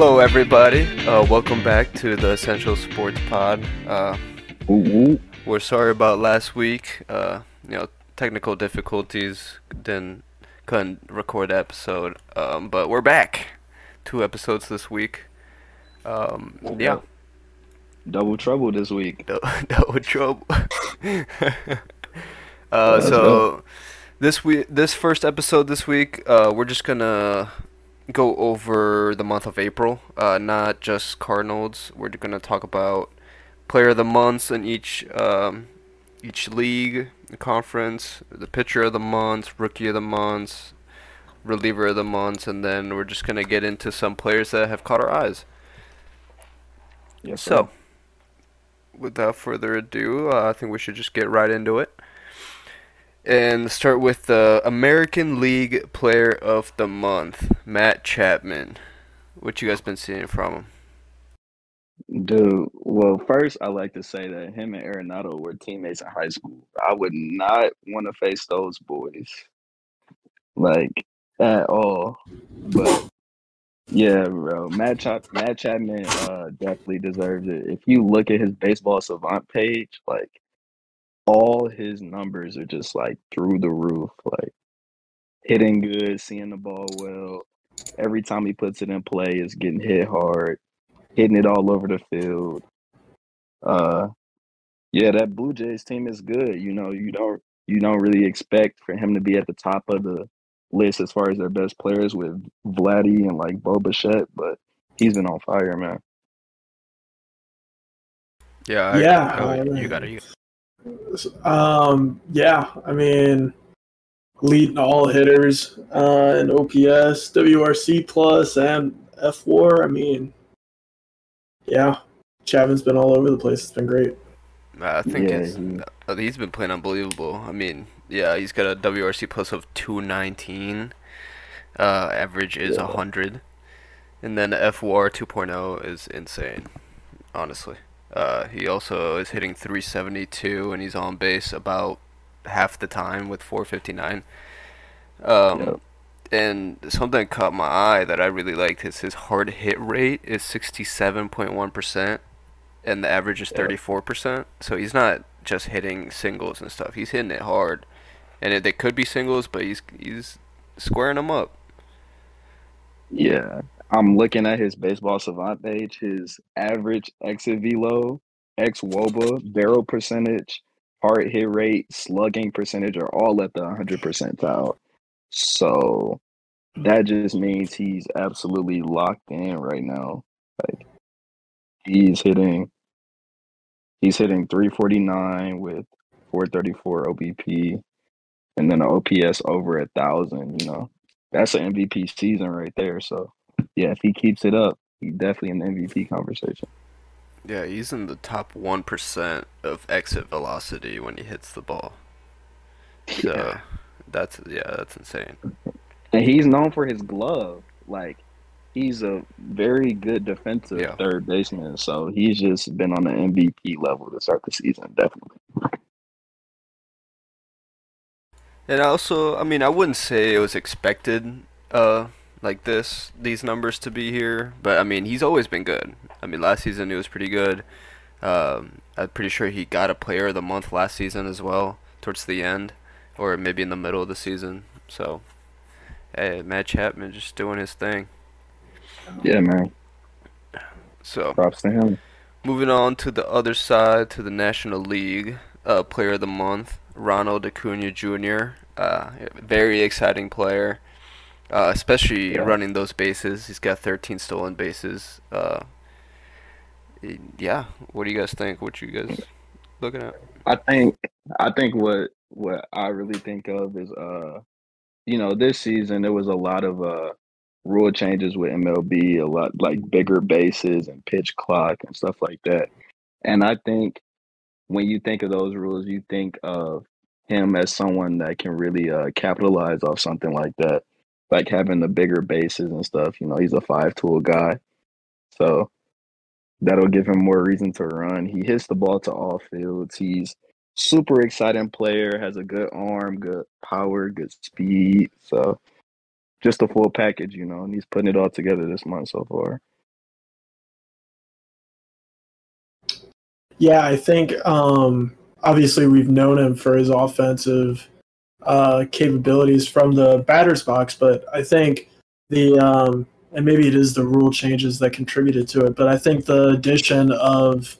Hello, everybody. Uh, welcome back to the Essential Sports Pod. Uh, we're sorry about last week. Uh, you know, technical difficulties didn't couldn't record the episode, um, but we're back. Two episodes this week. Um, yeah, Double trouble this week. Dou- double trouble. uh, so this week, this first episode this week, uh, we're just gonna go over the month of April, uh, not just Cardinals. We're gonna talk about player of the months in each um, each league, conference, the pitcher of the month, rookie of the month, reliever of the month, and then we're just gonna get into some players that have caught our eyes. Yes, So, without further ado, uh, I think we should just get right into it. And start with the American League Player of the Month, Matt Chapman. What you guys been seeing from him? Dude, well, first I like to say that him and Arenado were teammates in high school. I would not want to face those boys, like at all. But yeah, bro, Matt Matt Chapman uh definitely deserves it. If you look at his baseball savant page, like all his numbers are just like through the roof. Like hitting good, seeing the ball well. Every time he puts it in play, is getting hit hard, hitting it all over the field. Uh, yeah, that Blue Jays team is good. You know, you don't you don't really expect for him to be at the top of the list as far as their best players with Vladdy and like Bo Bichette, but he's been on fire, man. Yeah, I- Yeah, oh, I you mean- got it. You Um, yeah, I mean, leading all hitters uh, in OPS, WRC plus, and F War. I mean, yeah, Chapman's been all over the place. It's been great. I think Yeah, it's, he- uh, he's been playing unbelievable. I mean, yeah, he's got a WRC plus of 219. Uh, average is Yeah. 100. And then the FWAR 2.0 is insane, honestly. Uh, he also is hitting 372 and he's on base about half the time with 459. Um, Yep. and something caught my eye that I really liked is his hard hit rate is 67.1%, and the average is 34%. So he's not just hitting singles and stuff. He's hitting it hard, and it, they could be singles, but he's he's squaring them up. Yeah, I'm looking at his baseball savant page. His average exit velo, ex woba, barrel percentage, hard hit rate, slugging percentage are all at the 100 percentile. So that just means he's absolutely locked in right now. Like he's hitting, he's hitting 349 with 434 OBP, and then an OPS over a thousand. You know, that's an MVP season right there. So yeah, if he keeps it up, he's definitely in the MVP conversation. Yeah, he's in the top one percent of exit velocity when he hits the ball. So Yeah. that's yeah, that's insane. And he's known for his glove. Like he's a very good defensive Yeah. third baseman. So he's just been on the MVP level to start the season, definitely. And also, I mean, I wouldn't say it was expected, uh, like this, these numbers to be here, but I mean, he's always been good. I mean, last season he was pretty good. Um, I'm pretty sure he got a Player of the Month last season as well, towards the end, or maybe in the middle of the season. So, hey, Matt Chapman just doing his thing. Yeah, man. So, Props to him. Moving on to the other side, to the National League uh, Player of the Month, Ronald Acuna Jr. Uh, very exciting player, uh, especially Yeah. running those bases. He's got 13 stolen bases. Uh, yeah, what do you guys think? What you guys looking at? I think I think what what I really think of is uh you know this season there was a lot of uh rule changes with MLB a lot like bigger bases and pitch clock and stuff like that and I think when you think of those rules you think of him as someone that can really uh capitalize off something like that like having the bigger bases and stuff. You know, he's a five tool guy. So that'll give him more reason to run. He hits the ball to all fields. He's super exciting player, has a good arm, good power, good speed. So just a full package, you know, and he's putting it all together this month so far. Yeah, I think um obviously we've known him for his offensive uh, capabilities from the batter's box, but I think the um, and maybe it is the rule changes that contributed to it, but I think the addition of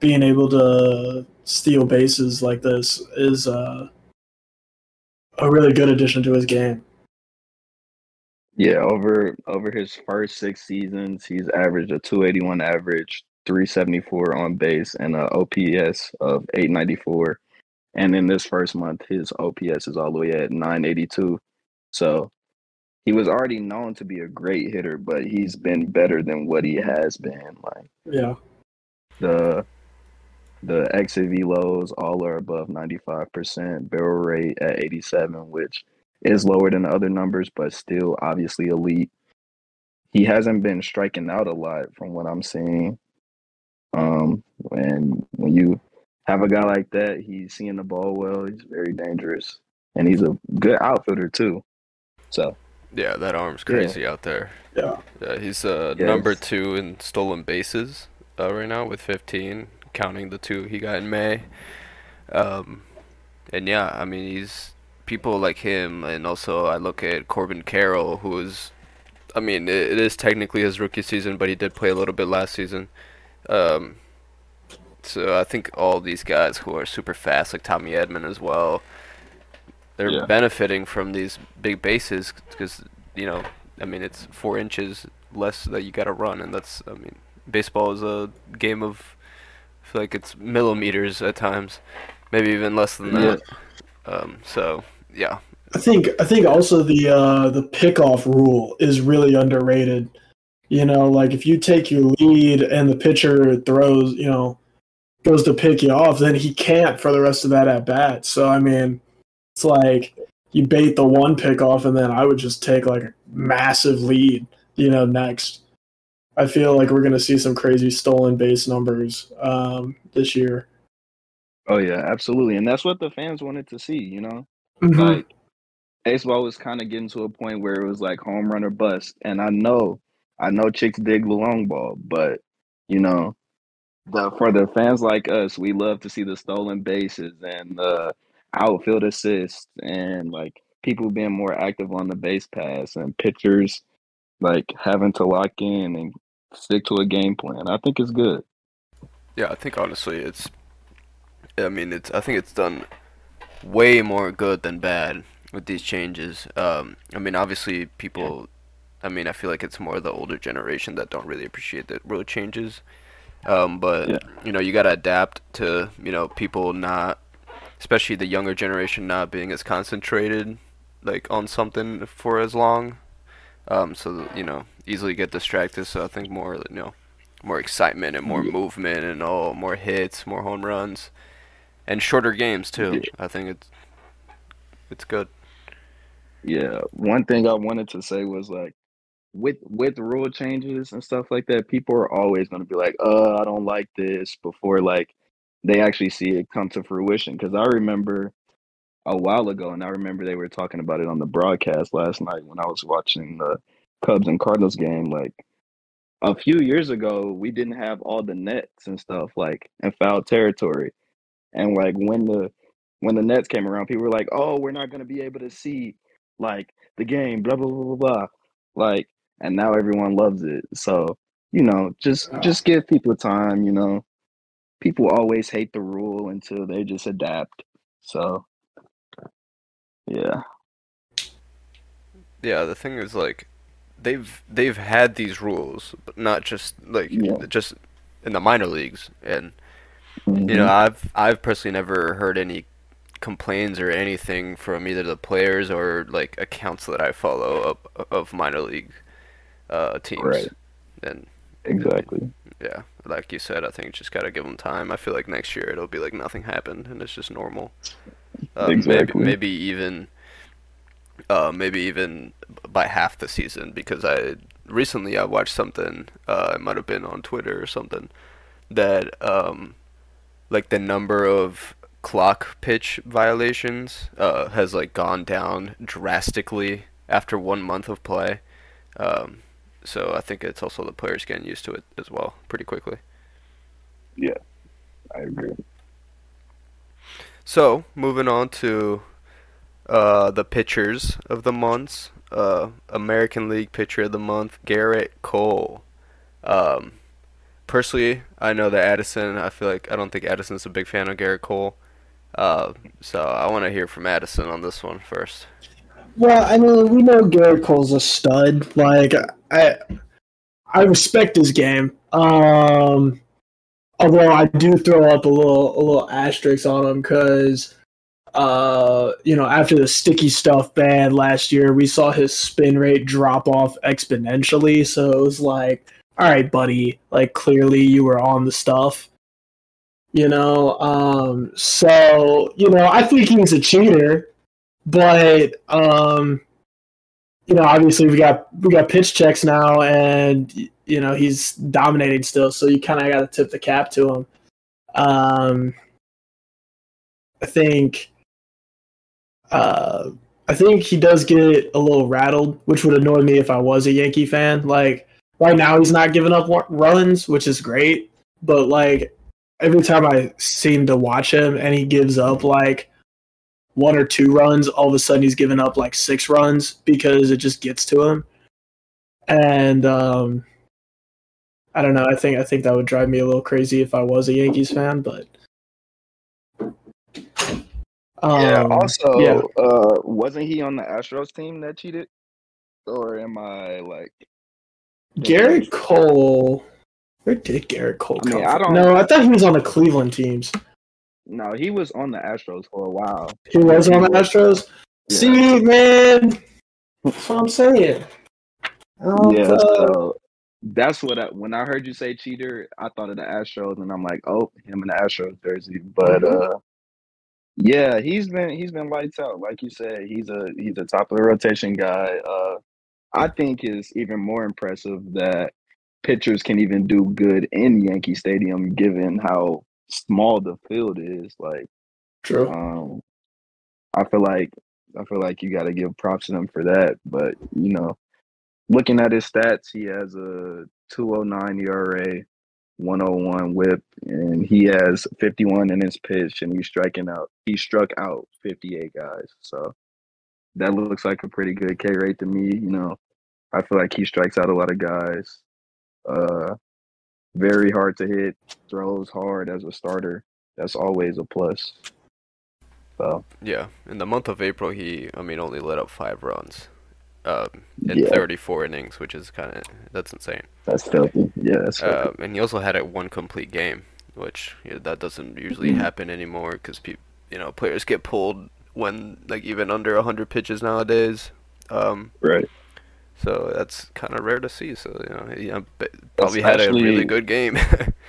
being able to steal bases like this is uh, a really good addition to his game. Yeah, over over his first six seasons, he's averaged a 281 average, 374 on base, and an OPS of 894. And in this first month, his OPS is all the way at 982. So he was already known to be a great hitter, but he's been better than what he has been. Like Yeah. the the exit lows all are above 95%, barrel rate at 87, which is lower than the other numbers, but still obviously elite. He hasn't been striking out a lot from what I'm seeing. Um, and when you have a guy like that, he's seeing the ball well. He's very dangerous, and he's a good outfielder too. So Yeah, that arm's Yeah. crazy out there. Yeah. Yeah, he's uh, Yes. number two in stolen bases uh, right now with 15, counting the two he got in May. Um, and yeah, I mean, he's people like him, and also I look at Corbin Carroll, who is, I mean, it, it is technically his rookie season, but he did play a little bit last season. Um, so I think all these guys who are super fast, like Tommy Edman as well, they're Yeah. benefiting from these big bases because you know, I mean, it's four inches less that you got to run, and that's, I mean, baseball is a game of, I feel like it's millimeters at times, maybe even less than Yeah. that. Um, so yeah, I think I think also the uh, the pickoff rule is really underrated. You know, like if you take your lead and the pitcher throws, you know, goes to pick you off, then he can't for the rest of that at bat. So I mean, it's like you bait the one pick off, and then I would just take like a massive lead. You know, next. I feel like we're gonna see some crazy stolen base numbers um, this year. Oh yeah, absolutely, and that's what the fans wanted to see. You know, Mhm. like baseball was kind of getting to a point where it was like home run or bust. And I know, I know chicks dig the long ball, but you know, the for the fans like us, we love to see the stolen bases and the outfield assists and like people being more active on the base pass and pitchers like having to lock in and stick to a game plan. I think it's good. yeah, I think honestly, it's, I mean, it's, I think it's done way more good than bad with these changes. Um, I mean, obviously, people. I mean, I feel like it's more the older generation that don't really appreciate the rule changes. Um, but Yeah. you know, you gotta adapt to you know people not, especially the younger generation not being as concentrated, like on something for as long. Um, so that, you know, easily get distracted. So I think more, you know, more excitement and more Yeah. movement and all more hits, more home runs, and shorter games too. Yeah. I think it's it's good. Yeah, one thing I wanted to say was like with with rule changes and stuff like that, people are always going to be like, "Uh, I don't like this," before like they actually see it come to fruition. Because I remember a while ago, and I remember they were talking about it on the broadcast last night when I was watching the Cubs and Cardinals game. Like a few years ago, we didn't have all the nets and stuff like in foul territory, and like when the when the nets came around, people were like, "Oh, we're not going to be able to see." like the game, blah blah blah blah blah. Like, and now everyone loves it. So, you know, just Yeah. just give people time, you know. People always hate the rule until they just adapt. So yeah. Yeah, the thing is like they've they've had these rules, but not just like Yeah. just in the minor leagues. And you Mhm. know, I've I've personally never heard any complaints or anything from either the players or like accounts that I follow of, of minor league uh, teams. Right. And exactly. yeah, like you said, I think just gotta give them time. I feel like next year it'll be like nothing happened and it's just normal. Uh, Exactly. Maybe, maybe even, uh, maybe even by half the season because I recently I watched something. Uh, it might have been on Twitter or something that um, like the number of clock pitch violations uh, has like gone down drastically after one month of play. Um, so I think it's also the players getting used to it as well pretty quickly. Yeah, I agree. So moving on to uh, the pitchers of the months. Uh, American League Pitcher of the Month, Gerrit Cole. Um, personally, I know that Addison. I feel like I don't think Addison's a big fan of Gerrit Cole. Uh, so I want to hear from Addison on this one first. Well, I mean, we know Gerrit Cole's a stud. Like, I, I respect his game. Um, although I do throw up a little, a little asterisk on him because, uh, you know, after the sticky stuff bad last year, we saw his spin rate drop off exponentially. So it was like, all right, buddy, like clearly you were on the stuff. You know, um, so you know, I think he's a cheater, but um, you know, obviously we got we got pitch checks now, and you know he's dominating still. So you kind of got to tip the cap to him. Um, I think, uh, I think he does get a little rattled, which would annoy me if I was a Yankee fan. Like right now, he's not giving up runs, which is great, but like every time I seem to watch him and he gives up like one or two runs, all of a sudden he's giving up like six runs because it just gets to him. And um, I don't know. I think I think that would drive me a little crazy if I was a Yankees fan, but um, yeah. Also, yeah. Uh, wasn't he on the Astros team that cheated, or am I like Gerrit Cole? Where did Gerrit Cole I mean, I don't, No, I thought he was on the Cleveland teams. No, he was on the Astros for a while. He was on the Astros. Yeah. See, man, that's what I'm saying. Oh, yeah, so that's what I, when I heard you say cheater, I thought of the Astros, and I'm like, oh, him in the Astros jersey. But mm-hmm. uh, yeah, he's been he's been lights out. Like you said, he's a he's a top of the rotation guy. Uh, I think is even more impressive that pitchers can even do good in Yankee Stadium, given how small the field is. Like, true. Um, I feel like I feel like you got to give props to them for that. But you know, looking at his stats, he has a 209 ERA, 101 WHIP, and he has 51 in his pitch, and he's striking out. He struck out 58 guys. So that looks like a pretty good K rate to me. You know, I feel like he strikes out a lot of guys. Uh, very hard to hit, throws hard as a starter. That's always a plus. So yeah, in the month of April, he I mean only let up five runs, um, in yeah. 34 innings, which is kind of that's insane. That's filthy. Yeah, that's filthy. Uh, and he also had it one complete game, which that doesn't usually mm-hmm. happen anymore because people, you know, players get pulled when like even under 100 pitches nowadays. Um, right. So that's kind of rare to see. So you know, he probably especially, had a really good game.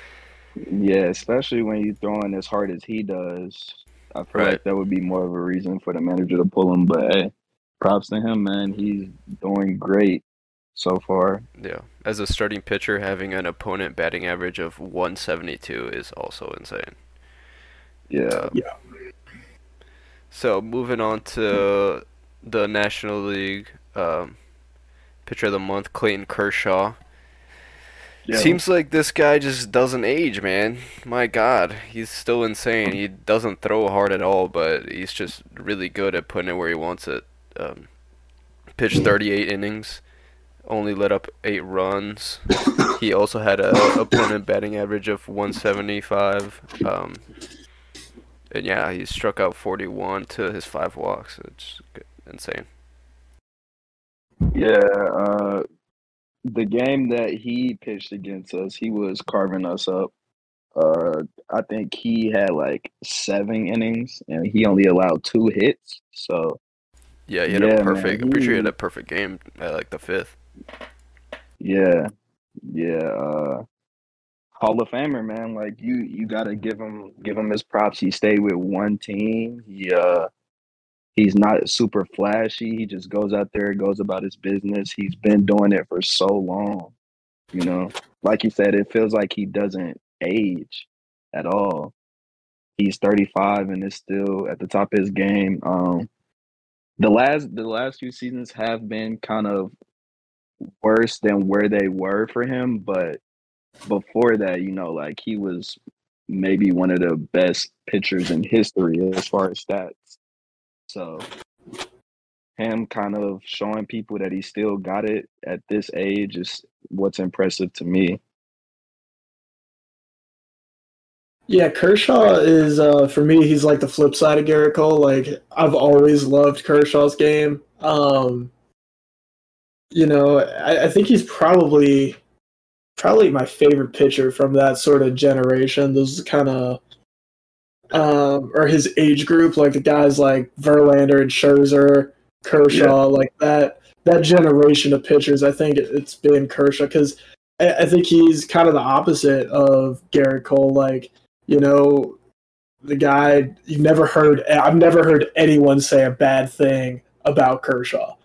yeah, especially when you throw in as hard as he does. I feel right. like that would be more of a reason for the manager to pull him. But hey, props to him, man. He's doing great so far. Yeah, as a starting pitcher, having an opponent batting average of 172 is also insane. Yeah. Um, yeah. So moving on to the National League. Um, Pitcher of the month, Clayton Kershaw. Yeah. Seems like this guy just doesn't age, man. My God, he's still insane. He doesn't throw hard at all, but he's just really good at putting it where he wants it. Um, pitched 38 innings, only let up eight runs. he also had a opponent batting average of 175. Um, and yeah, he struck out 41 to his five walks. It's insane. Yeah, uh, the game that he pitched against us, he was carving us up. Uh, I think he had like seven innings, and he only allowed two hits. So yeah, he had yeah, a perfect. Man, I'm pretty sure he had a perfect game at like the fifth. Yeah, yeah. Uh, Hall of Famer, man. Like you, you gotta give him give him his props. He stayed with one team. He uh He's not super flashy. He just goes out there, goes about his business. He's been doing it for so long. You know, like you said, it feels like he doesn't age at all. He's 35 and is still at the top of his game. Um, the last the last few seasons have been kind of worse than where they were for him, but before that, you know, like he was maybe one of the best pitchers in history as far as stats. So him kind of showing people that he still got it at this age is what's impressive to me. Yeah, Kershaw is uh, for me. He's like the flip side of Gerrit Cole. Like I've always loved Kershaw's game. Um, you know, I, I think he's probably probably my favorite pitcher from that sort of generation. Those kind of um, or his age group, like the guys like Verlander and Scherzer, Kershaw, yeah. like that that generation of pitchers. I think it's been Kershaw because I, I think he's kind of the opposite of Gerrit Cole. Like you know, the guy you've never heard. I've never heard anyone say a bad thing about Kershaw.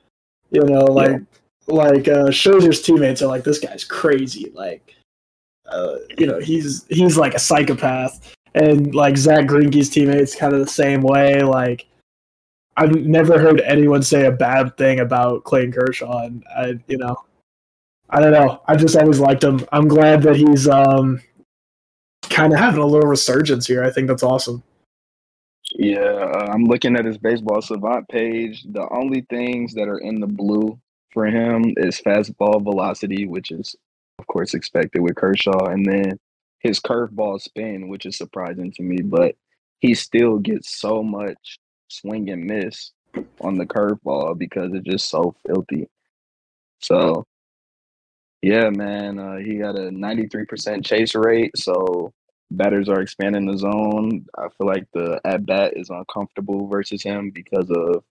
You know, like yeah. like uh, Scherzer's teammates are like, this guy's crazy. Like, uh, you know, he's he's like a psychopath, and like Zack Greinke's teammates kind of the same way. Like, I've never heard anyone say a bad thing about Clayton Kershaw, and I, you know, I don't know. I just always liked him. I'm glad that he's um, kind of having a little resurgence here. I think that's awesome. Yeah, uh, I'm looking at his baseball savant page. The only things that are in the blue for him is fastball velocity, which is of course expected with Kershaw, and then his curveball spin, which is surprising to me. But he still gets so much swing and miss on the curveball because it's just so filthy. So, yeah, man, uh, he got a 93% chase rate. So batters are expanding the zone. I feel like the at bat is uncomfortable versus him because of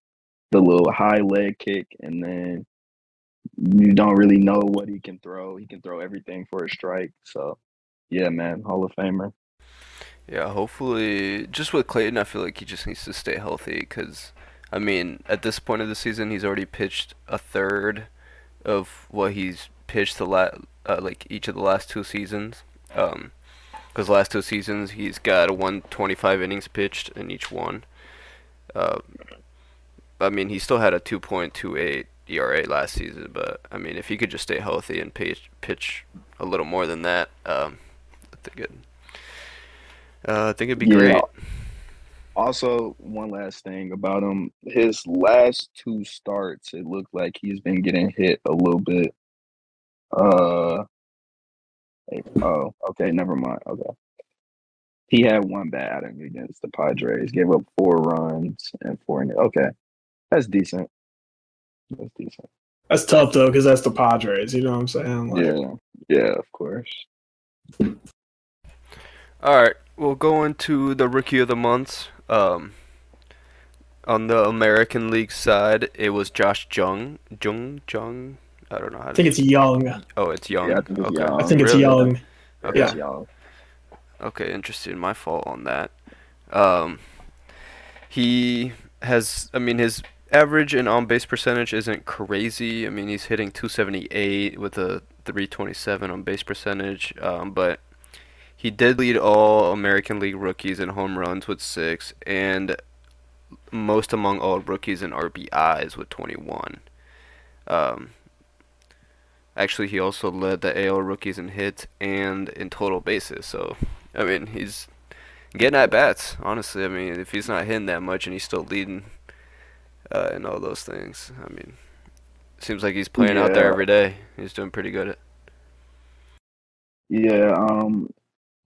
the little high leg kick, and then you don't really know what he can throw. He can throw everything for a strike. So, yeah, man, Hall of Famer. Yeah, hopefully, just with Clayton, I feel like he just needs to stay healthy because, I mean, at this point of the season, he's already pitched a third of what he's pitched the la- uh, like each of the last two seasons. Um, because last two seasons he's got 125 innings pitched in each one. Uh, I mean, he still had a 2.28 ERA last season, but I mean, if he could just stay healthy and pitch pitch a little more than that, um, think it uh, I think it'd be yeah. great. Also, one last thing about him: his last two starts, it looked like he's been getting hit a little bit. Uh, oh, okay, never mind. Okay, he had one bad outing against the Padres, gave up four runs and four. Okay, that's decent. That's decent. That's tough though, because that's the Padres. You know what I'm saying? Like, yeah, yeah, of course. All right, we'll go into the rookie of the month. Um, on the American League side, it was Josh Jung. Jung Jung. I don't know how. I think it's Young. Oh, it's Young. Yeah, I think it's okay. Young. I think it's Young. Okay. Yeah. Young. Okay, interesting. My fault on that. Um, he has. I mean, his average and on base percentage isn't crazy. I mean, he's hitting 278 with a 327 on base percentage, um, but he did lead all American League rookies in home runs with six, and most among all rookies in RBIs with 21. Um, actually, he also led the AL rookies in hits and in total bases. So, I mean, he's getting at bats. Honestly, I mean, if he's not hitting that much and he's still leading uh, and all those things, I mean, seems like he's playing yeah. out there every day. He's doing pretty good. Yeah, um,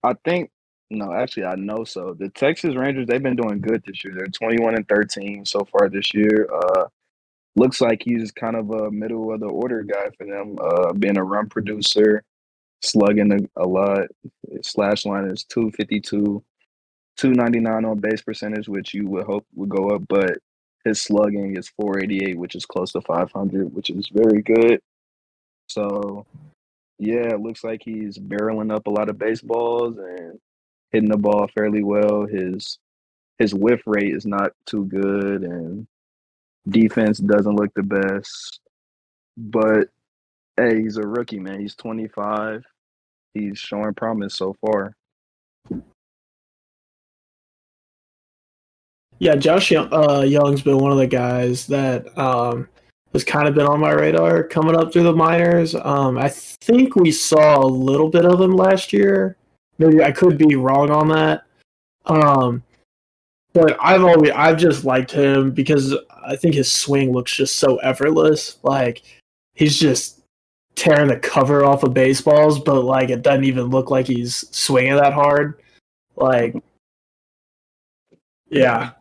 I think no, actually, I know so. The Texas Rangers they've been doing good this year. They're twenty one and thirteen so far this year. Uh, looks like he's kind of a middle of the order guy for them. Uh, being a run producer, slugging a, a lot. Slash line is two fifty two. 299 on base percentage, which you would hope would go up, but his slugging is 488, which is close to 500, which is very good. So yeah, it looks like he's barreling up a lot of baseballs and hitting the ball fairly well. His his whiff rate is not too good and defense doesn't look the best. But hey, he's a rookie, man. He's 25. He's showing promise so far. Yeah, Josh Jung, uh, Young's been one of the guys that um, has kind of been on my radar coming up through the minors. Um, I think we saw a little bit of him last year maybe I could be wrong on that. Um, but I've always I've just liked him because I think his swing looks just so effortless. Like he's just tearing the cover off of baseballs, but like it doesn't even look like he's swinging that hard. Like, yeah,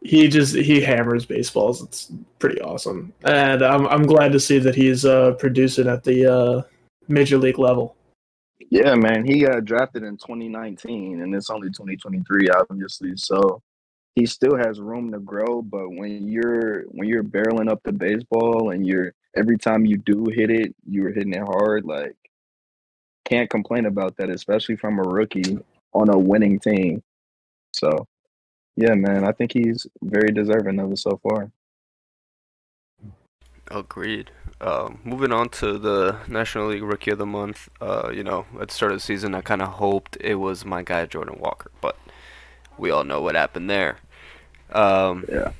he just he hammers baseballs. It's pretty awesome, and I'm I'm glad to see that he's uh, producing at the uh, major league level. Yeah, man, he got drafted in 2019, and it's only 2023, obviously. So he still has room to grow. But when you're when you're barreling up the baseball and you're every time you do hit it, you're hitting it hard. Like, can't complain about that, especially from a rookie on a winning team. So, yeah, man, I think he's very deserving of it so far. Agreed. Um, moving on to the National League Rookie of the Month. Uh, you know, at the start of the season, I kind of hoped it was my guy Jordan Walker, but we all know what happened there. Um, yeah.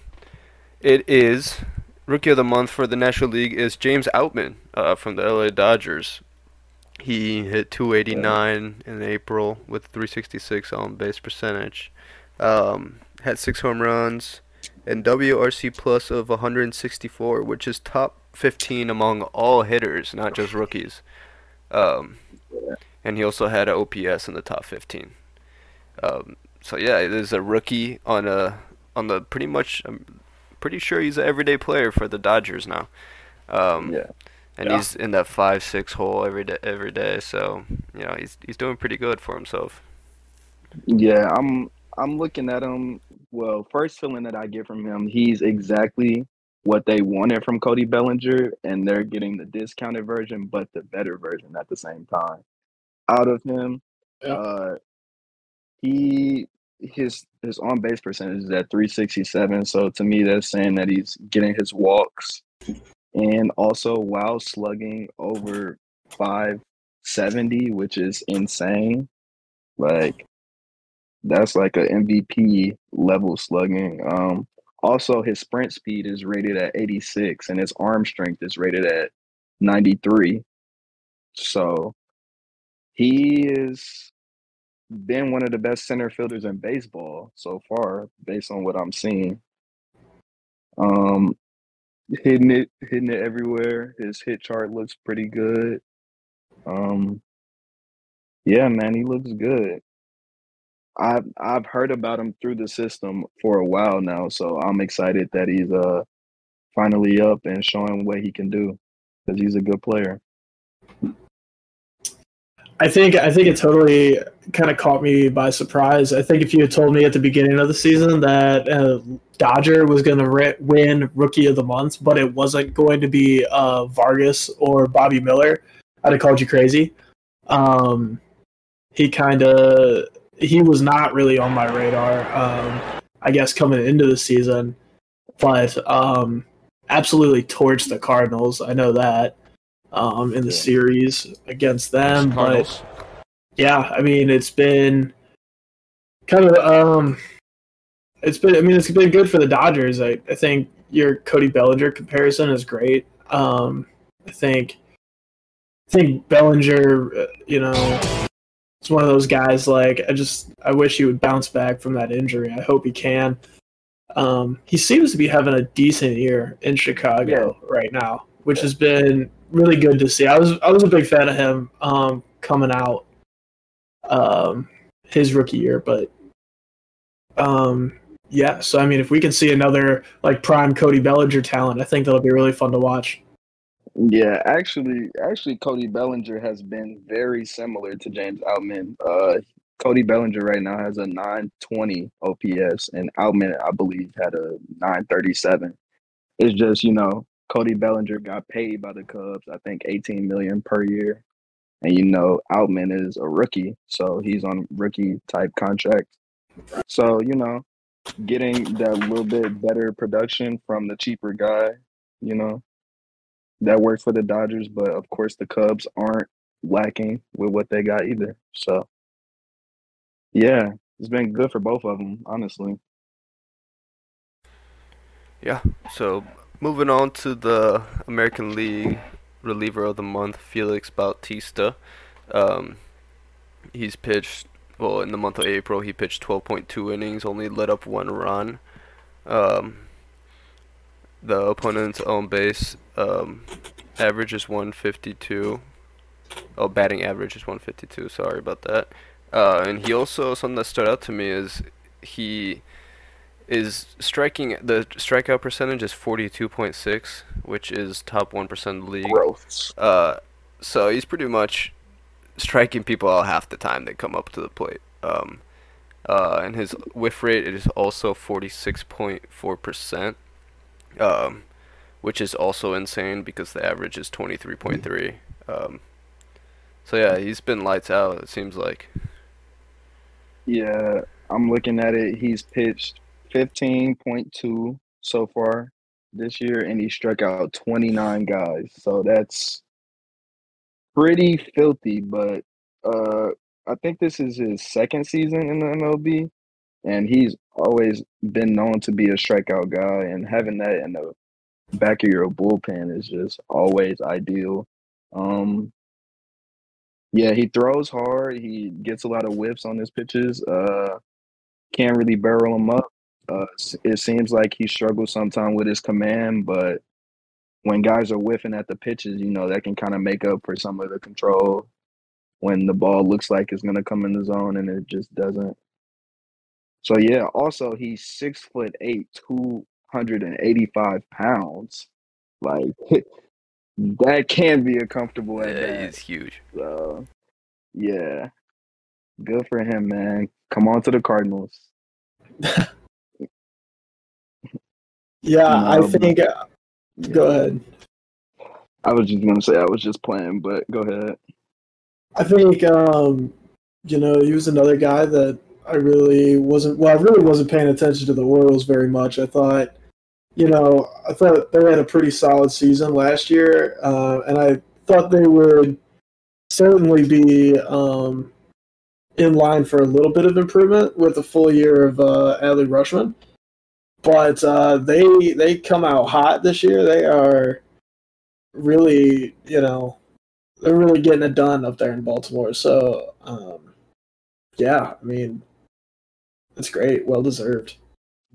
It is Rookie of the Month for the National League is James Outman uh, from the LA Dodgers. He hit 289 in April with 366 on base percentage. Um, had six home runs and WRC plus of 164, which is top 15 among all hitters, not just rookies. Um, and he also had an OPS in the top 15. Um, so yeah, there's a rookie on a on the pretty much. I'm pretty sure he's an everyday player for the Dodgers now. Um, Yeah. and Yeah. he's in that five six hole every day. Every day, so you know he's he's doing pretty good for himself. Yeah, I'm I'm looking at him. Well, first feeling that I get from him, he's exactly what they wanted from Cody Bellinger, and they're getting the discounted version, but the better version at the same time. Out of him, Yeah. uh, he his his on base percentage is at 367. So to me, that's saying that he's getting his walks, and also while slugging over 570, which is insane. Like that's like a MVP level slugging. Um, also, his sprint speed is rated at 86, and his arm strength is rated at 93. So he has been one of the best center fielders in baseball so far, based on what I'm seeing. Um, hitting it, hitting it everywhere. His hit chart looks pretty good. Um, yeah, man, he looks good. I've I've heard about him through the system for a while now, so I'm excited that he's uh finally up and showing what he can do because he's a good player. I think I think it totally kind of caught me by surprise. I think if you had told me at the beginning of the season that uh, Dodger was going to ri- win Rookie of the Month, but it wasn't going to be uh, Vargas or Bobby Miller, I'd have called you crazy. Um, he kind of he was not really on my radar. Um, I guess coming into the season, but um, absolutely torched the Cardinals. I know that um, in the Yeah. series against them, but yeah, I mean it's been kind of um it's been I mean it's been good for the Dodgers. I, I think your Cody Bellinger comparison is great. Um I think I think Bellinger, uh, you know, it's one of those guys like I just I wish he would bounce back from that injury. I hope he can. Um he seems to be having a decent year in Chicago right now, which has been really good to see. I was I was a big fan of him um coming out um his rookie year, but um yeah, so I mean if we can see another like prime Cody Bellinger talent, I think that'll be really fun to watch. Yeah, actually, actually, Cody Bellinger has been very similar to James Outman. Uh, Cody Bellinger right now has a 920 OPS, and Outman, I believe, had a 937. It's just you know, Cody Bellinger got paid by the Cubs, I think, 18 million per year, and you know, Outman is a rookie, so he's on rookie type contract. So you know, getting that little bit better production from the cheaper guy, you know, that worked for the Dodgers, but of course the Cubs aren't lacking with what they got either. So, yeah, it's been good for both of them, honestly. Yeah. So moving on to the American League reliever of the month, Felix Bautista. Um, he's pitched well in the month of April. He pitched 12.2 innings, only let up one run. Um, the opponent's own base um, average is 152. Oh, batting average is 152. Sorry about that. Uh, and he also something that stood out to me is he is striking the strikeout percentage is 42.6, which is top 1% of the league. Growth. Uh, so he's pretty much striking people out half the time they come up to the plate. Um, uh, and his whiff rate is also 46.4%, um, which is also insane because the average is 23.3. Um, so yeah, he's been lights out. It seems like. Yeah, I'm looking at it. He's pitched 15.2 so far this year, and he struck out 29 guys. So that's pretty filthy. But uh, I think this is his second season in the MLB, and he's always been known to be a strikeout guy. And having that in the back of your bullpen is just always ideal. Um, yeah, he throws hard. He gets a lot of whips on his pitches. Uh, can't really barrel him up. Uh, it seems like he struggles sometimes with his command, but when guys are whiffing at the pitches, you know that can kind of make up for some of the control when the ball looks like it's gonna come in the zone and it just doesn't. So yeah, also he's six foot eight, two hundred and eighty five pounds. Like that can be a comfortable at Yeah, bat. he's huge. So yeah. Good for him, man. Come on to the Cardinals. Yeah, I No, but- think. uh, Go ahead. I was just gonna say I was just playing, but go ahead. I think um, you know he was another guy that I really wasn't. Well, I really wasn't paying attention to the Orioles very much. I thought, you know, I thought they had a pretty solid season last year, uh, and I thought they would certainly be um, in line for a little bit of improvement with a full year of uh, Adley Rutschman. But uh, they they come out hot this year. They are really, you know, they're really getting it done up there in Baltimore. So, um, yeah, I mean, it's great, well deserved.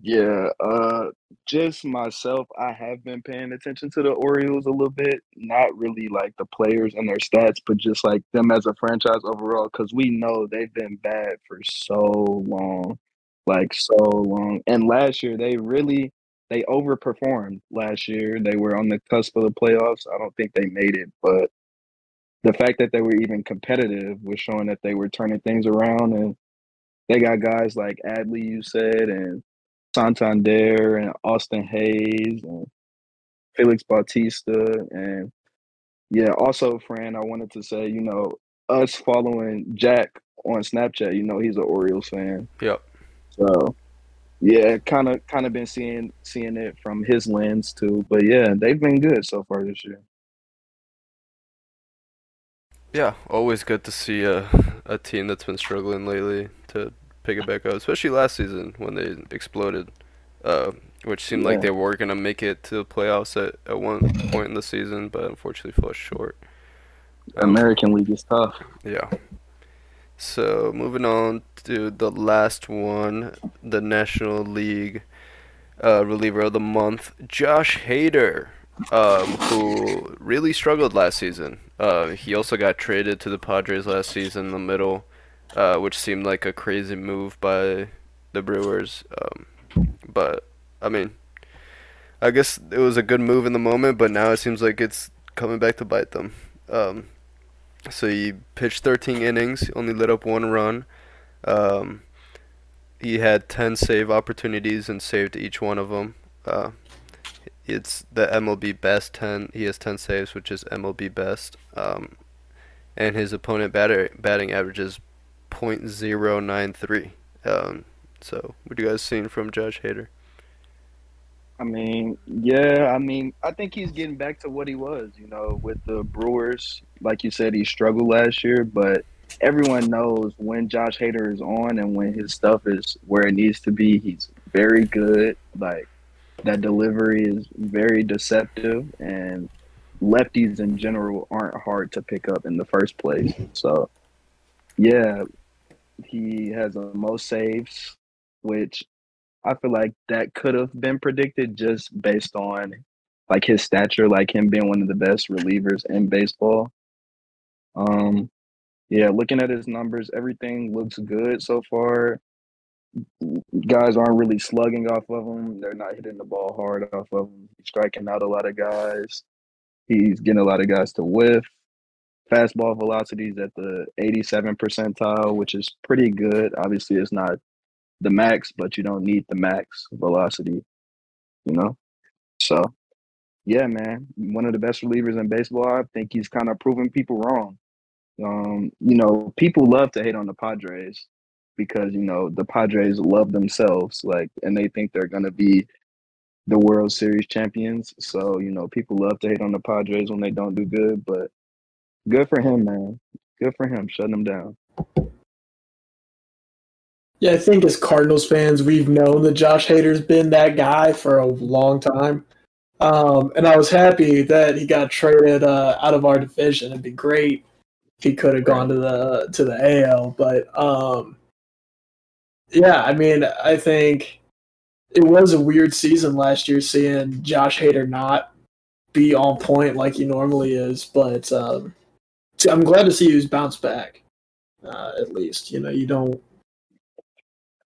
Yeah, uh just myself, I have been paying attention to the Orioles a little bit. Not really like the players and their stats, but just like them as a franchise overall, because we know they've been bad for so long. Like so long. And last year they really they overperformed last year. They were on the cusp of the playoffs. I don't think they made it, but the fact that they were even competitive was showing that they were turning things around and they got guys like Adley, you said, and Santander and Austin Hays and Felix Bautista. And yeah, also, Fran, I wanted to say, you know, us following Jack on Snapchat, you know, he's an Orioles fan. Yep. So yeah, kind of kind of been seeing seeing it from his lens too. But yeah, they've been good so far this year. Yeah, always good to see a a team that's been struggling lately to pick it back up, especially last season when they exploded, uh, which seemed like they were gonna make it to the playoffs at, at one point in the season, but unfortunately fell short. Um, American League is tough. Yeah. So moving on to the last one, the National League uh, reliever of the month, Josh Hader, um, who really struggled last season. Uh, he also got traded to the Padres last season in the middle, uh, which seemed like a crazy move by the Brewers. Um, but I mean, I guess it was a good move in the moment, but now it seems like it's coming back to bite them. Um, so he pitched 13 innings, only lit up one run. Um, he had 10 save opportunities and saved each one of them. Uh, it's the MLB best 10. He has 10 saves, which is MLB best. Um, and his opponent batter, batting averages 0.093. Um, so, what you guys seen from Josh Hader? I mean, yeah, I mean, I think he's getting back to what he was, you know, with the Brewers. Like you said, he struggled last year, but everyone knows when Josh Hader is on and when his stuff is where it needs to be, he's very good. Like, that delivery is very deceptive, and lefties in general aren't hard to pick up in the first place. So, yeah, he has the most saves, which I feel like that could have been predicted just based on like his stature, like him being one of the best relievers in baseball. Um, yeah, looking at his numbers, everything looks good so far. Guys aren't really slugging off of him. They're not hitting the ball hard off of him. He's striking out a lot of guys. He's getting a lot of guys to whiff. Fastball velocities at the 87 percentile, which is pretty good. Obviously, it's not the max, but you don't need the max velocity, you know? So, yeah, man, one of the best relievers in baseball. I think he's kind of proving people wrong. Um, you know, people love to hate on the Padres because, you know, the Padres love themselves, like, and they think they're going to be the World Series champions. So, you know, people love to hate on the Padres when they don't do good, but good for him, man. Good for him, shutting him down. Yeah, I think as Cardinals fans, we've known that Josh Hader's been that guy for a long time. Um, and I was happy that he got traded uh, out of our division. It'd be great if he could have gone to the to the AL, but um, yeah, I mean, I think it was a weird season last year seeing Josh Hader not be on point like he normally is, but um, I'm glad to see he's bounced back. Uh, at least you know you don't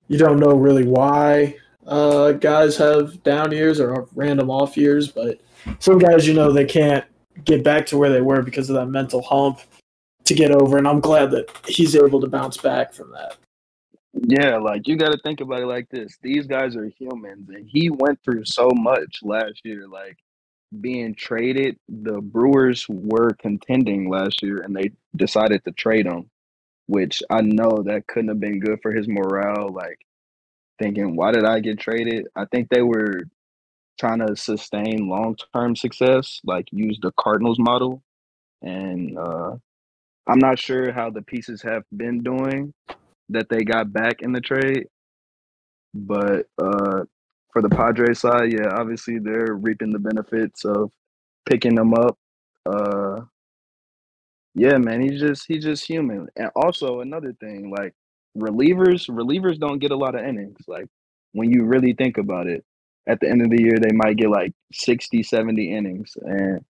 you don't know really why uh, guys have down years or random off years, but some guys, you know, they can't get back to where they were because of that mental hump to get over. And I'm glad that he's able to bounce back from that. Yeah, like you got to think about it like this: these guys are humans, and he went through so much last year. Like being traded, the Brewers were contending last year, and they decided to trade him, which I know that couldn't have been good for his morale. Like thinking, why did I get traded? I think they were trying to sustain long term success, like use the Cardinals model. And uh, I'm not sure how the pieces have been doing that they got back in the trade. But uh, for the Padres side, yeah, obviously they're reaping the benefits of picking them up. Uh, yeah, man, he's just he's just human. And also another thing, like relievers relievers don't get a lot of innings like when you really think about it at the end of the year they might get like 60 70 innings and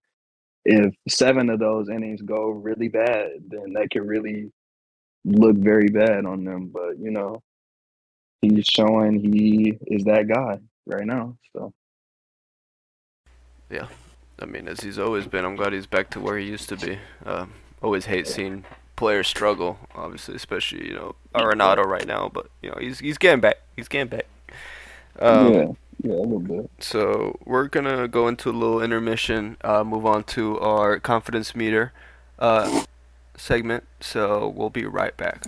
if seven of those innings go really bad then that could really look very bad on them but you know he's showing he is that guy right now so yeah i mean as he's always been i'm glad he's back to where he used to be uh, always hate seeing players struggle, obviously, especially you know Arenado right now. But you know he's he's getting back. He's getting back. Um, yeah, yeah, a little bit. So we're gonna go into a little intermission. Uh, move on to our confidence meter uh, segment. So we'll be right back.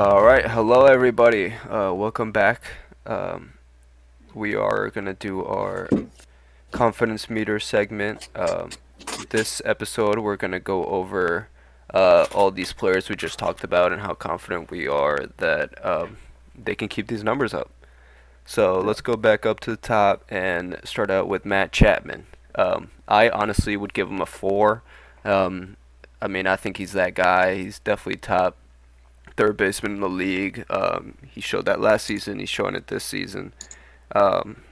All right, hello everybody. Uh, welcome back. Um, we are gonna do our confidence meter segment. Um, this episode, we're gonna go over uh, all these players we just talked about and how confident we are that um, they can keep these numbers up. So let's go back up to the top and start out with Matt Chapman. Um, I honestly would give him a four. Um, I mean, I think he's that guy. He's definitely top third baseman in the league. Um, he showed that last season. He's showing it this season. Um,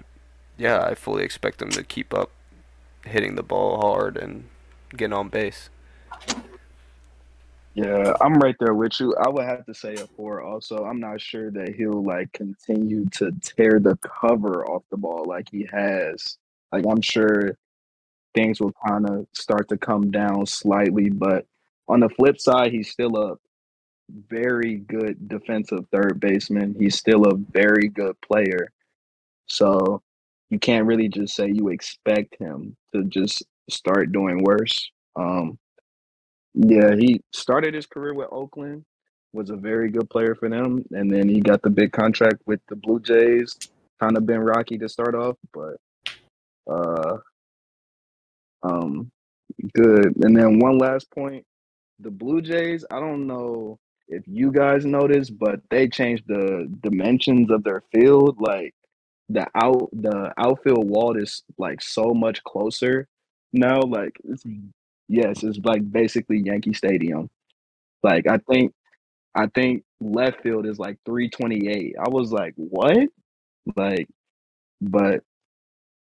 yeah, I fully expect him to keep up hitting the ball hard and getting on base. Yeah, I'm right there with you. I would have to say a four. Also, I'm not sure that he'll like continue to tear the cover off the ball like he has. Like I'm sure things will kind of start to come down slightly, but on the flip side, he's still a very good defensive third baseman. He's still a very good player. So you can't really just say you expect him to just start doing worse. Um, yeah, he started his career with Oakland, was a very good player for them, and then he got the big contract with the Blue Jays. Kind of been rocky to start off, but uh, um, good. And then one last point: the Blue Jays. I don't know if you guys noticed, but they changed the dimensions of their field. Like the out the outfield wall is like so much closer now. Like it's yes, it's like basically Yankee Stadium. Like I think I think left field is like 328. I was like, what? Like, but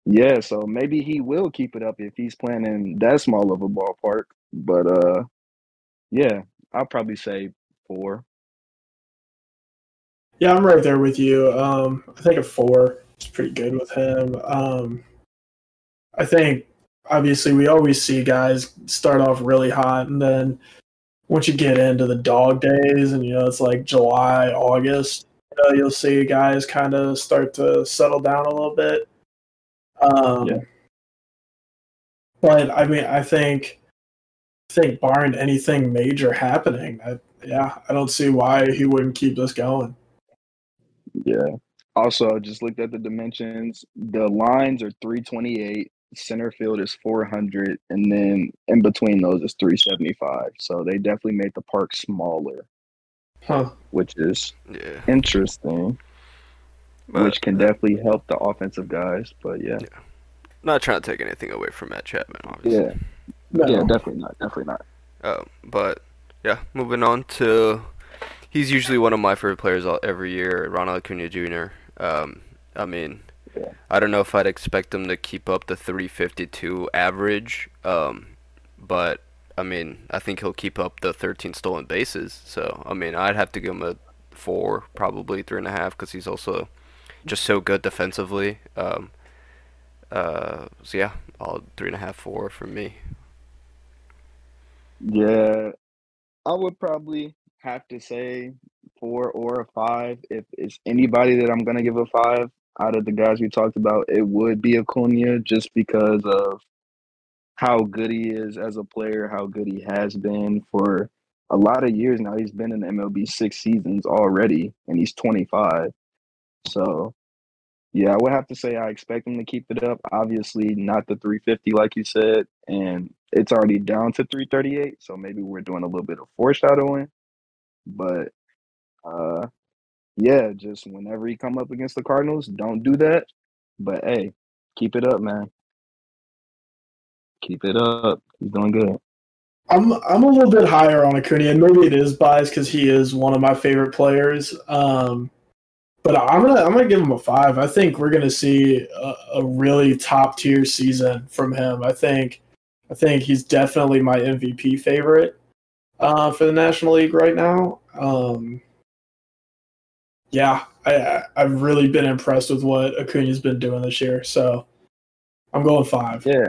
yeah, so maybe he will keep it up if he's playing in that small of a ballpark. But uh yeah, I'll probably say four. Yeah, I'm right there with you. Um, I think a four is pretty good with him. Um, I think obviously we always see guys start off really hot and then once you get into the dog days and you know it's like July, August, you know, you'll see guys kind of start to settle down a little bit. Um, Yeah. But I mean, I think, I think barring anything major happening, I, yeah, I don't see why he wouldn't keep this going. Yeah. Also, I just looked at the dimensions. The lines are 328, center field is 400, and then in between those is 375. So they definitely made the park smaller, Huh. which is Yeah. interesting, But, which can definitely help the offensive guys. But yeah. yeah. not trying to take anything away from Matt Chapman, obviously. Yeah. No. Yeah, definitely not. Definitely not. Uh, but yeah, moving on to he's usually one of my favorite players all, every year, Ronald Acuna Jr. Um, I mean, Yeah. I don't know if I'd expect him to keep up the 352 average, um, but I mean, I think he'll keep up the 13 stolen bases. So I mean, I'd have to give him a four, probably three and a half, because he's also just so good defensively. Um, uh, so yeah, all three and a half, four for me. Yeah, I would probably have to say four or a five. If it's anybody that I'm gonna give a five out of the guys we talked about, it would be Acuna just because of how good he is as a player, how good he has been for a lot of years now. He's been in the MLB six seasons already, and he's 25. So, yeah, I would have to say I expect him to keep it up. Obviously, not the 350 like you said, and it's already down to 338. So maybe we're doing a little bit of foreshadowing. But uh, yeah, just whenever you come up against the Cardinals, don't do that. But hey, keep it up, man. Keep it up. He's doing good. I'm I'm a little bit higher on Acuna, and maybe it is biased because he is one of my favorite players. Um, but I'm gonna I'm gonna give him a five. I think we're gonna see a, a really top tier season from him. I think I think he's definitely my MVP favorite uh, for the National League right now. Um, yeah, I, I've really been impressed with what Acuna's been doing this year. So I'm going five. Yeah.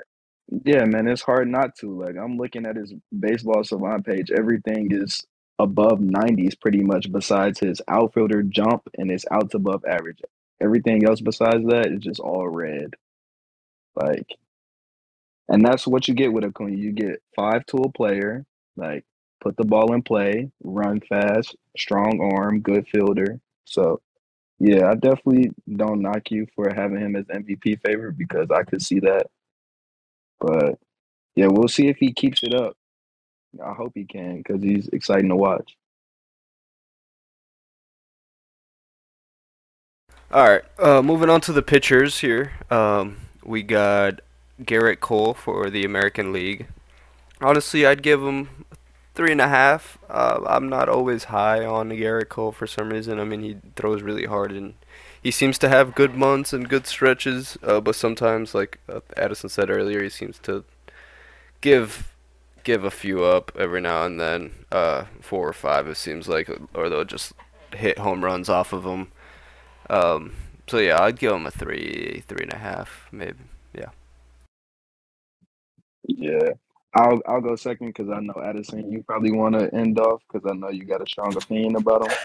Yeah, man, it's hard not to. Like I'm looking at his baseball savant page. Everything is above 90s pretty much besides his outfielder jump and his outs above average. Everything else besides that is just all red. Like and that's what you get with Acuna. You get five tool player, like put the ball in play, run fast, strong arm, good fielder. So yeah, I definitely don't knock you for having him as MVP favorite because I could see that. But yeah, we'll see if he keeps it up. I hope he can because he's exciting to watch. All right, uh, moving on to the pitchers here. Um, we got Gerrit Cole for the American League. Honestly, I'd give him three and a half. Uh, I'm not always high on Gerrit Cole for some reason. I mean, he throws really hard and he seems to have good months and good stretches. Uh, but sometimes, like uh, Addison said earlier, he seems to give give a few up every now and then. Uh, four or five, it seems like, or they'll just hit home runs off of him. Um, so yeah, I'd give him a three, three and a half, maybe. Yeah. I'll I'll go second because I know Addison. You probably want to end off because I know you got a strong opinion about him.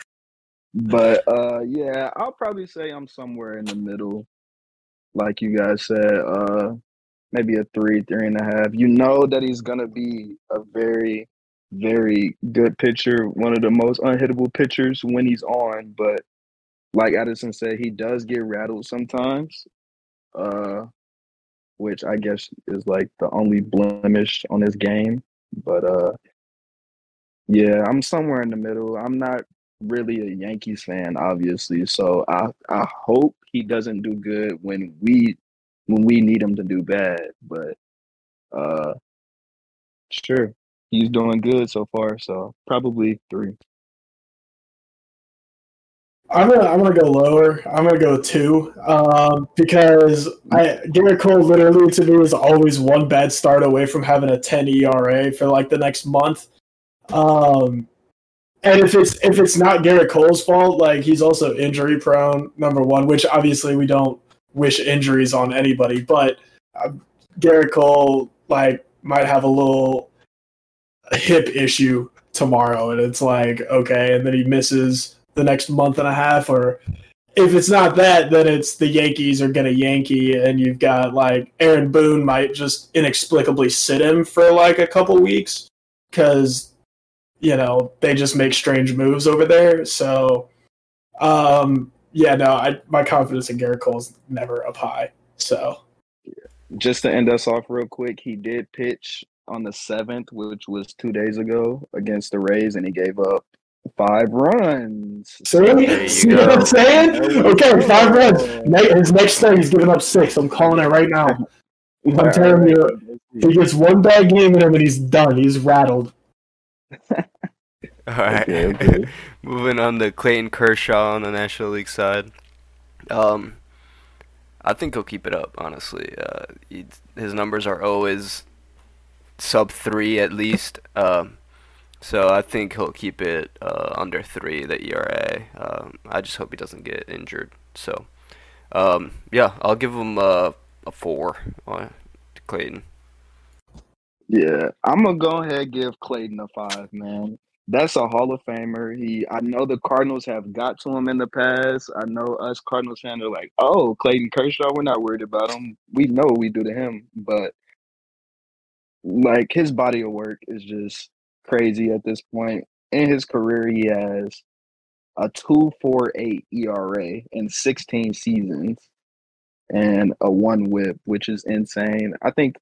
But uh, yeah, I'll probably say I'm somewhere in the middle, like you guys said. Uh, maybe a three, three and a half. You know that he's gonna be a very, very good pitcher, one of the most unhittable pitchers when he's on. But like Addison said, he does get rattled sometimes. Uh, which I guess is like the only blemish on his game. But uh Yeah, I'm somewhere in the middle. I'm not really a Yankees fan, obviously, so I I hope he doesn't do good when we when we need him to do bad. But uh, sure, he's doing good so far, so probably three. I'm gonna I'm gonna go lower. I'm gonna go two, um, because I Gerrit Cole literally to me was always one bad start away from having a 10 ERA for like the next month. Um, and if it's if it's not Gerrit Cole's fault, like he's also injury prone, number one, which obviously we don't wish injuries on anybody, but uh, Gerrit Cole like might have a little hip issue tomorrow, and it's like okay, and then he misses the next month and a half, or if it's not that, then it's the Yankees are gonna Yankee, and you've got like Aaron Boone might just inexplicably sit him for like a couple weeks because you know they just make strange moves over there. So, um, yeah, no, I my confidence in Gerrit Cole's never up high. So, Just to end us off real quick, he did pitch on the seventh, which was two days ago against the Rays, and he gave up five runs. see, There you see what I'm saying? Okay, five runs. Ne- His next start, he's giving up six. I'm calling it right now. I'm telling you, he gets one bad game in him and he's done. He's rattled. All right. Okay, okay. Moving on to Clayton Kershaw on the National League side. Um, I think he'll keep it up. Honestly, uh, he, his numbers are always sub three at least. Um, so I think he'll keep it uh, under three. The ERA. Um, I just hope he doesn't get injured. So, um, yeah, I'll give him uh, a four. To Clayton. Yeah, I'm gonna go ahead and give Clayton a five, man. That's a Hall of Famer. He, I know the Cardinals have got to him in the past. I know us Cardinals fans are like, "Oh, Clayton Kershaw, we're not worried about him. We know what we do to him." But like his body of work is just crazy at this point. In his career, he has a two four eight ERA in 16 seasons and a one WHIP, which is insane. I think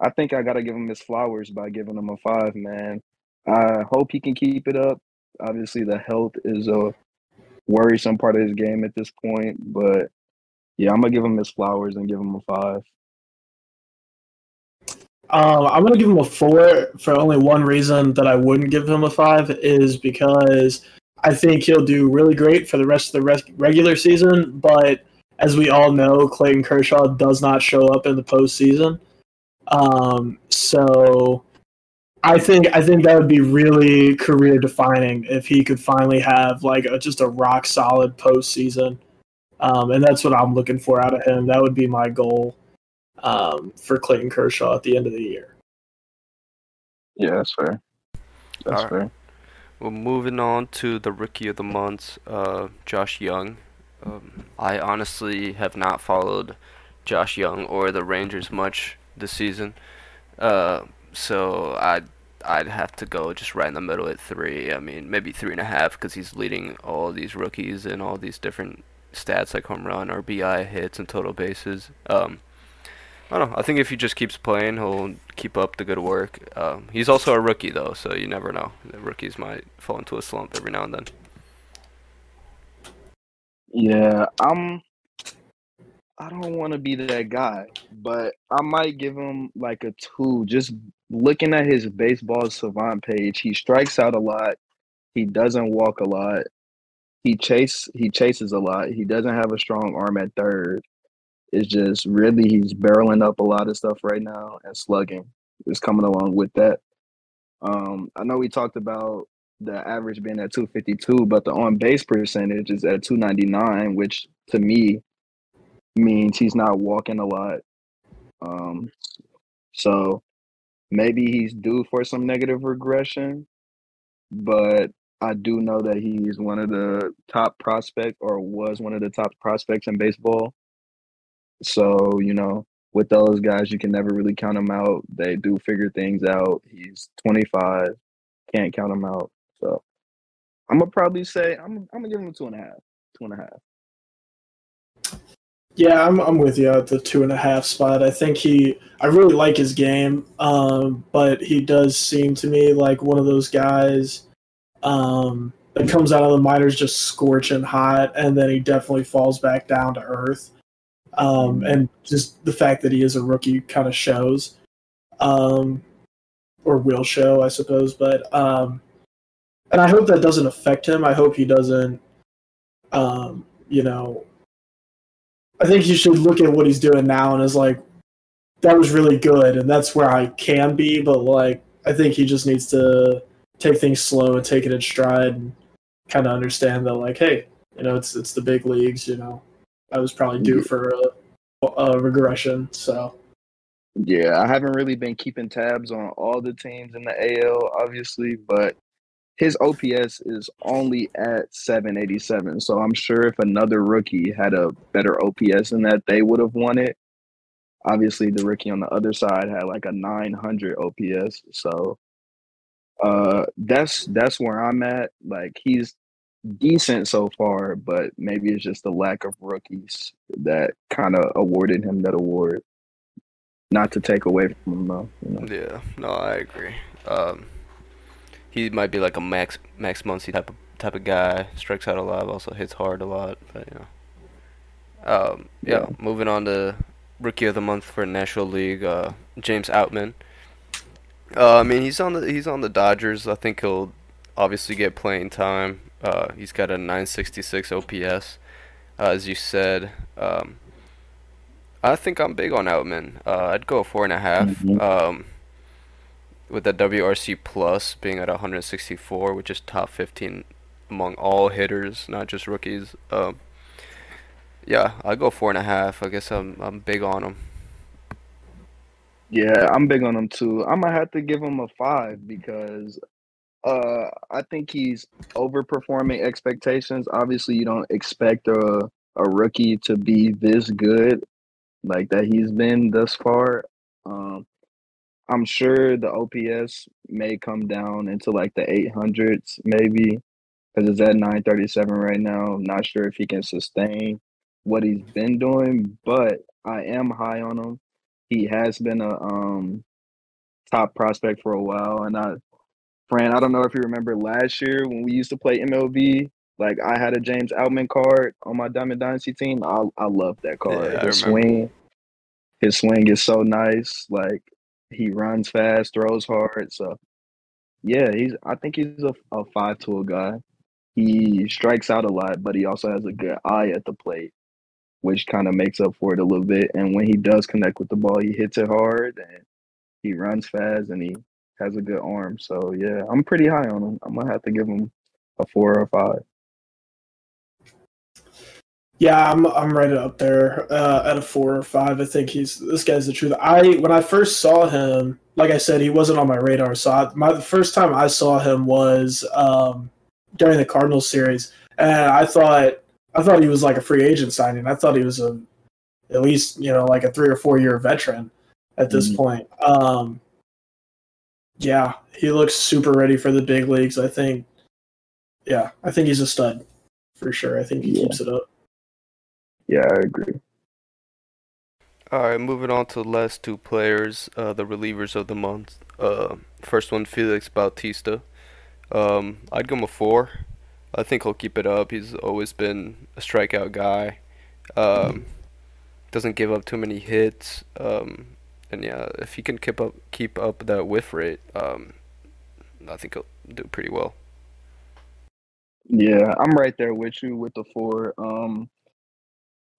I think I gotta give him his flowers by giving him a five, man. I hope he can keep it up. Obviously, the health is a worrisome part of his game at this point, but yeah, I'm gonna give him his flowers and give him a five. Um, I'm gonna give him a four for only one reason that I wouldn't give him a five is because I think he'll do really great for the rest of the res- regular season. But as we all know, Clayton Kershaw does not show up in the postseason. Um, so I think I think that would be really career defining if he could finally have like a, just a rock solid postseason. Um, and that's what I'm looking for out of him. That would be my goal um, for Clayton Kershaw at the end of the year. Yeah, that's fair. That's Alright. fair. Well, moving on to the rookie of the month, uh, Josh Jung. Um, I honestly have not followed Josh Jung or the Rangers much this season, uh, so I'd I'd have to go just right in the middle at three. I mean, maybe three and a half because he's leading all these rookies in all these different stats like home run, RBI, hits, and total bases. Um, I don't know. I think if he just keeps playing, he'll keep up the good work. Um, he's also a rookie, though, so you never know. The rookies might fall into a slump every now and then. Yeah, I'm. I don't want to be that guy, but I might give him like a two. Just looking at his baseball savant page, he strikes out a lot. He doesn't walk a lot. He chase he chases a lot. He doesn't have a strong arm at third. It's just really he's barreling up a lot of stuff right now and slugging is coming along with that. Um, I know we talked about the average being at 252, but the on base percentage is at 299, which to me means he's not walking a lot. Um, so maybe he's due for some negative regression, but I do know that he's one of the top prospect or was one of the top prospects in baseball. So, you know, with those guys, you can never really count them out. They do figure things out. He's 25, can't count him out. So I'm gonna probably say I'm I'm gonna give him a two and a half. Two and a half. Yeah, I'm I'm with you at the two and a half spot. I think he I really like his game, um, but he does seem to me like one of those guys um, that comes out of the minors just scorching hot, and then he definitely falls back down to earth. Um, and just the fact that he is a rookie kind of shows, um, or will show, I suppose. But um, and I hope that doesn't affect him. I hope he doesn't, um, you know, I think you should look at what he's doing now and is like, that was really good, and that's where I can be. But like, I think he just needs to take things slow and take it in stride, and kind of understand that like, hey, you know, it's it's the big leagues. You know, I was probably due for a, a regression. So Yeah, I haven't really been keeping tabs on all the teams in the AL, obviously, but his OPS is only at 787. So I'm sure if another rookie had a better OPS than that, they would have won it. Obviously, the rookie on the other side had like a 900 OPS. So uh that's that's where I'm at. Like he's decent so far, but maybe it's just the lack of rookies that kind of awarded him that award. Not to take away from him though. You know? Yeah, no, I agree. Um, he might be like a Max Max Muncy type of type of guy. Strikes out a lot, also hits hard a lot. But you know, um, yeah. Yeah. Moving on to rookie of the month for National League, uh, James Outman. Uh, I mean, he's on the he's on the Dodgers. I think he'll obviously get playing time. Uh, he's got a 966 OPS, uh, as you said. Um, I think I'm big on Outman. Uh, I'd go four and a half. Mhm. Um, with the WRC plus being at 164, which is top 15 among all hitters, not just rookies. Um, yeah, I go four and a half. I guess I'm I'm big on him. Yeah, I'm big on him too. I'm gonna have to give him a five because uh I think he's overperforming expectations. Obviously, you don't expect a a rookie to be this good like that he's been thus far. Um I'm sure the OPS may come down into like the 800s maybe because it's at 937 right now. I'm not sure if he can sustain what he's been doing, but I am high on him. He has been a um top prospect for a while, and I, Fran, I don't know if you remember last year when we used to play MLB. Like I had a James Outman card on my Diamond Dynasty team. I I love that card. Yeah, his swing, his swing is so nice. Like he runs fast, throws hard. So yeah, he's. I think he's a, a five tool guy. He strikes out a lot, but he also has a good eye at the plate, which kind of makes up for it a little bit. And when he does connect with the ball, he hits it hard and he runs fast and he has a good arm. So yeah, I'm pretty high on him. I'm gonna have to give him a four or a five. Yeah, I'm I'm right up there uh, at a four or five. I think he's this guy's the truth. I when I first saw him, like I said, he wasn't on my radar. So I, my the first time I saw him was um, during the Cardinals series, and I thought I thought he was like a free agent signing. I thought he was a at least you know like a three or four year veteran at this Mhm. point. Um, yeah, he looks super ready for the big leagues. I think. Yeah, I think he's a stud for sure. I think he Yeah. keeps it up. Yeah, I agree. All right, moving on to the last two players, uh, the relievers of the month. Uh, first one, Felix Bautista. Um, I'd give him a four. I think he'll keep it up. He's always been a strikeout guy. Um, doesn't give up too many hits. Um, and yeah, if he can keep up keep up that whiff rate, um, I think he'll do pretty well. Yeah, I'm right there with you with the four. Um,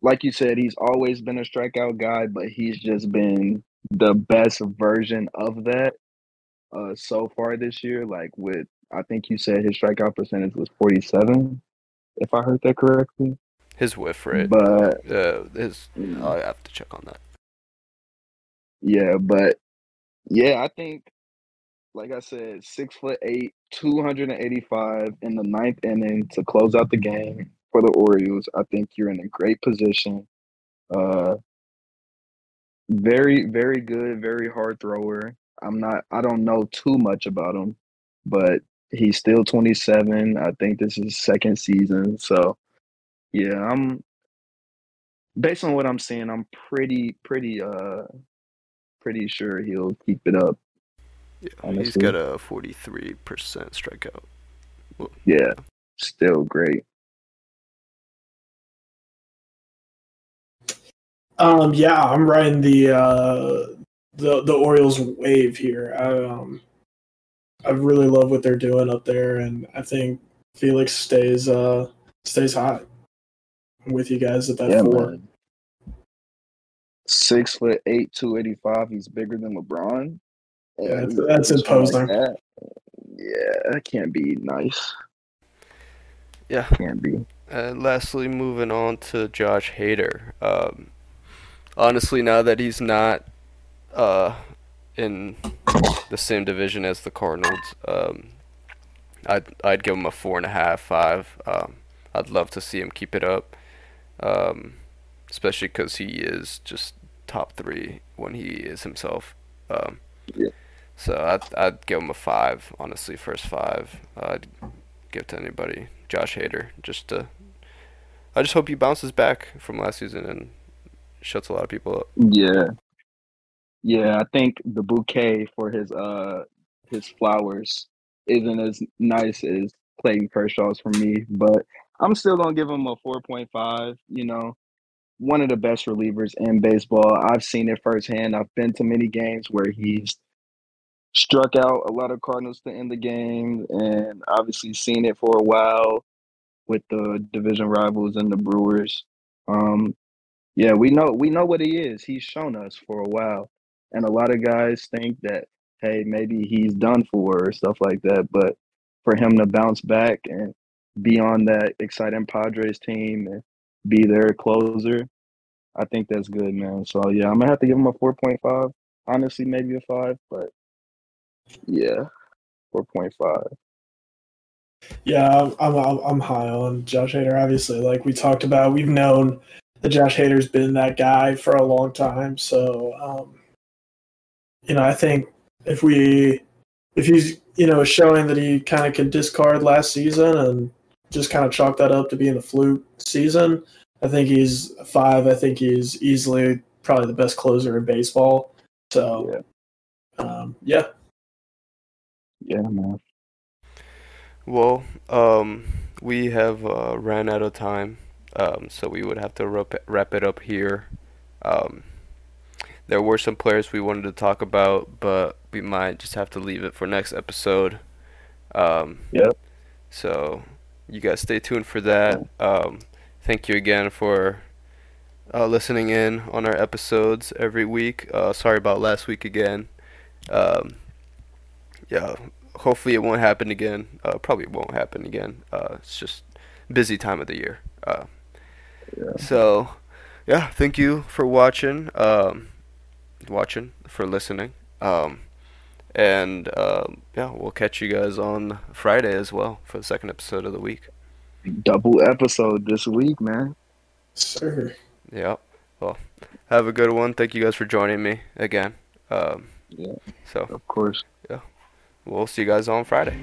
like you said, he's always been a strikeout guy, but he's just been the best version of that uh so far this year. Like with I think you said his strikeout percentage was 47, if I heard that correctly. His whiff rate, But uh, his know, I have to check on that. Yeah, but yeah, I think like I said, six foot eight, 285 in the ninth inning to close out the game for the Orioles. I think you're in a great position. Uh, very, very good, very hard thrower. I'm not, I don't know too much about him, but he's still 27. I think this is his second season. So, yeah, I'm, based on what I'm seeing, I'm pretty pretty uh pretty sure he'll keep it up. Yeah, he's honestly. got a 43% strikeout. Yeah, still great. Um, yeah, I'm riding the uh, the the Orioles wave here. I, um, I really love what they're doing up there, and I think Felix stays uh stays hot. I'm with you guys at that Yeah, four. man. Six foot eight, two eighty five. He's bigger than LeBron. Yeah, And that's- that's he's shot imposing. that. Yeah, that can't be nice. Yeah. Can't be. And lastly, moving on to Josh Hader. Um, honestly, now that he's not uh, in the same division as the Cardinals, um, I'd I'd give him a four and a half, five. Um, I'd love to see him keep it up, um, especially because he is just top three when he is himself. Um, Yeah. So I'd I'd give him a five, honestly, first five. I'd give to anybody. Josh Hader, just to I just hope he bounces back from last season and shuts a lot of people up. Yeah. Yeah, I think the bouquet for his uh his flowers isn't as nice as Clayton Kershaw's for me, but I'm still gonna give him a four point five, you know. One of the best relievers in baseball. I've seen it firsthand. I've been to many games where he's struck out a lot of Cardinals to end the game and obviously seen it for a while with the division rivals and the Brewers. Um yeah, we know we know what he is. He's shown us for a while. And a lot of guys think that, hey, maybe he's done for or stuff like that. But for him to bounce back and be on that exciting Padres team and be their closer, I think that's good, man. So yeah, I'm gonna have to give him a four point five. Honestly, maybe a five, but yeah, four point five. Yeah, I'm, I'm high on Josh Hader. Obviously, like we talked about, we've known that Josh Hader's been that guy for a long time. So, um, you know, I think if we if he's you know showing that he kind of could discard last season and just kind of chalk that up to being a fluke season, I think he's five. I think he's easily probably the best closer in baseball. So, Yeah, um, yeah, yeah, man. Well, um, we have uh, ran out of time, um, so we would have to wrap it, wrap it up here. Um, there were some players we wanted to talk about, but we might just have to leave it for next episode. Um, Yep. So you guys stay tuned for that. Um, thank you again for uh, listening in on our episodes every week. Uh, sorry about last week again. Um, yeah, hopefully it won't happen again. Uh, probably won't happen again. Uh, it's just busy time of the year. Uh, Yeah. so yeah, thank you for watching. Um, watching for listening. Um, and um, yeah, we'll catch you guys on Friday as well for the second episode of the week. Double episode this week, man. sir. Yeah. Well, have a good one. Thank you guys for joining me again. Um, Yeah, so of course. Yeah. We'll see you guys on Friday.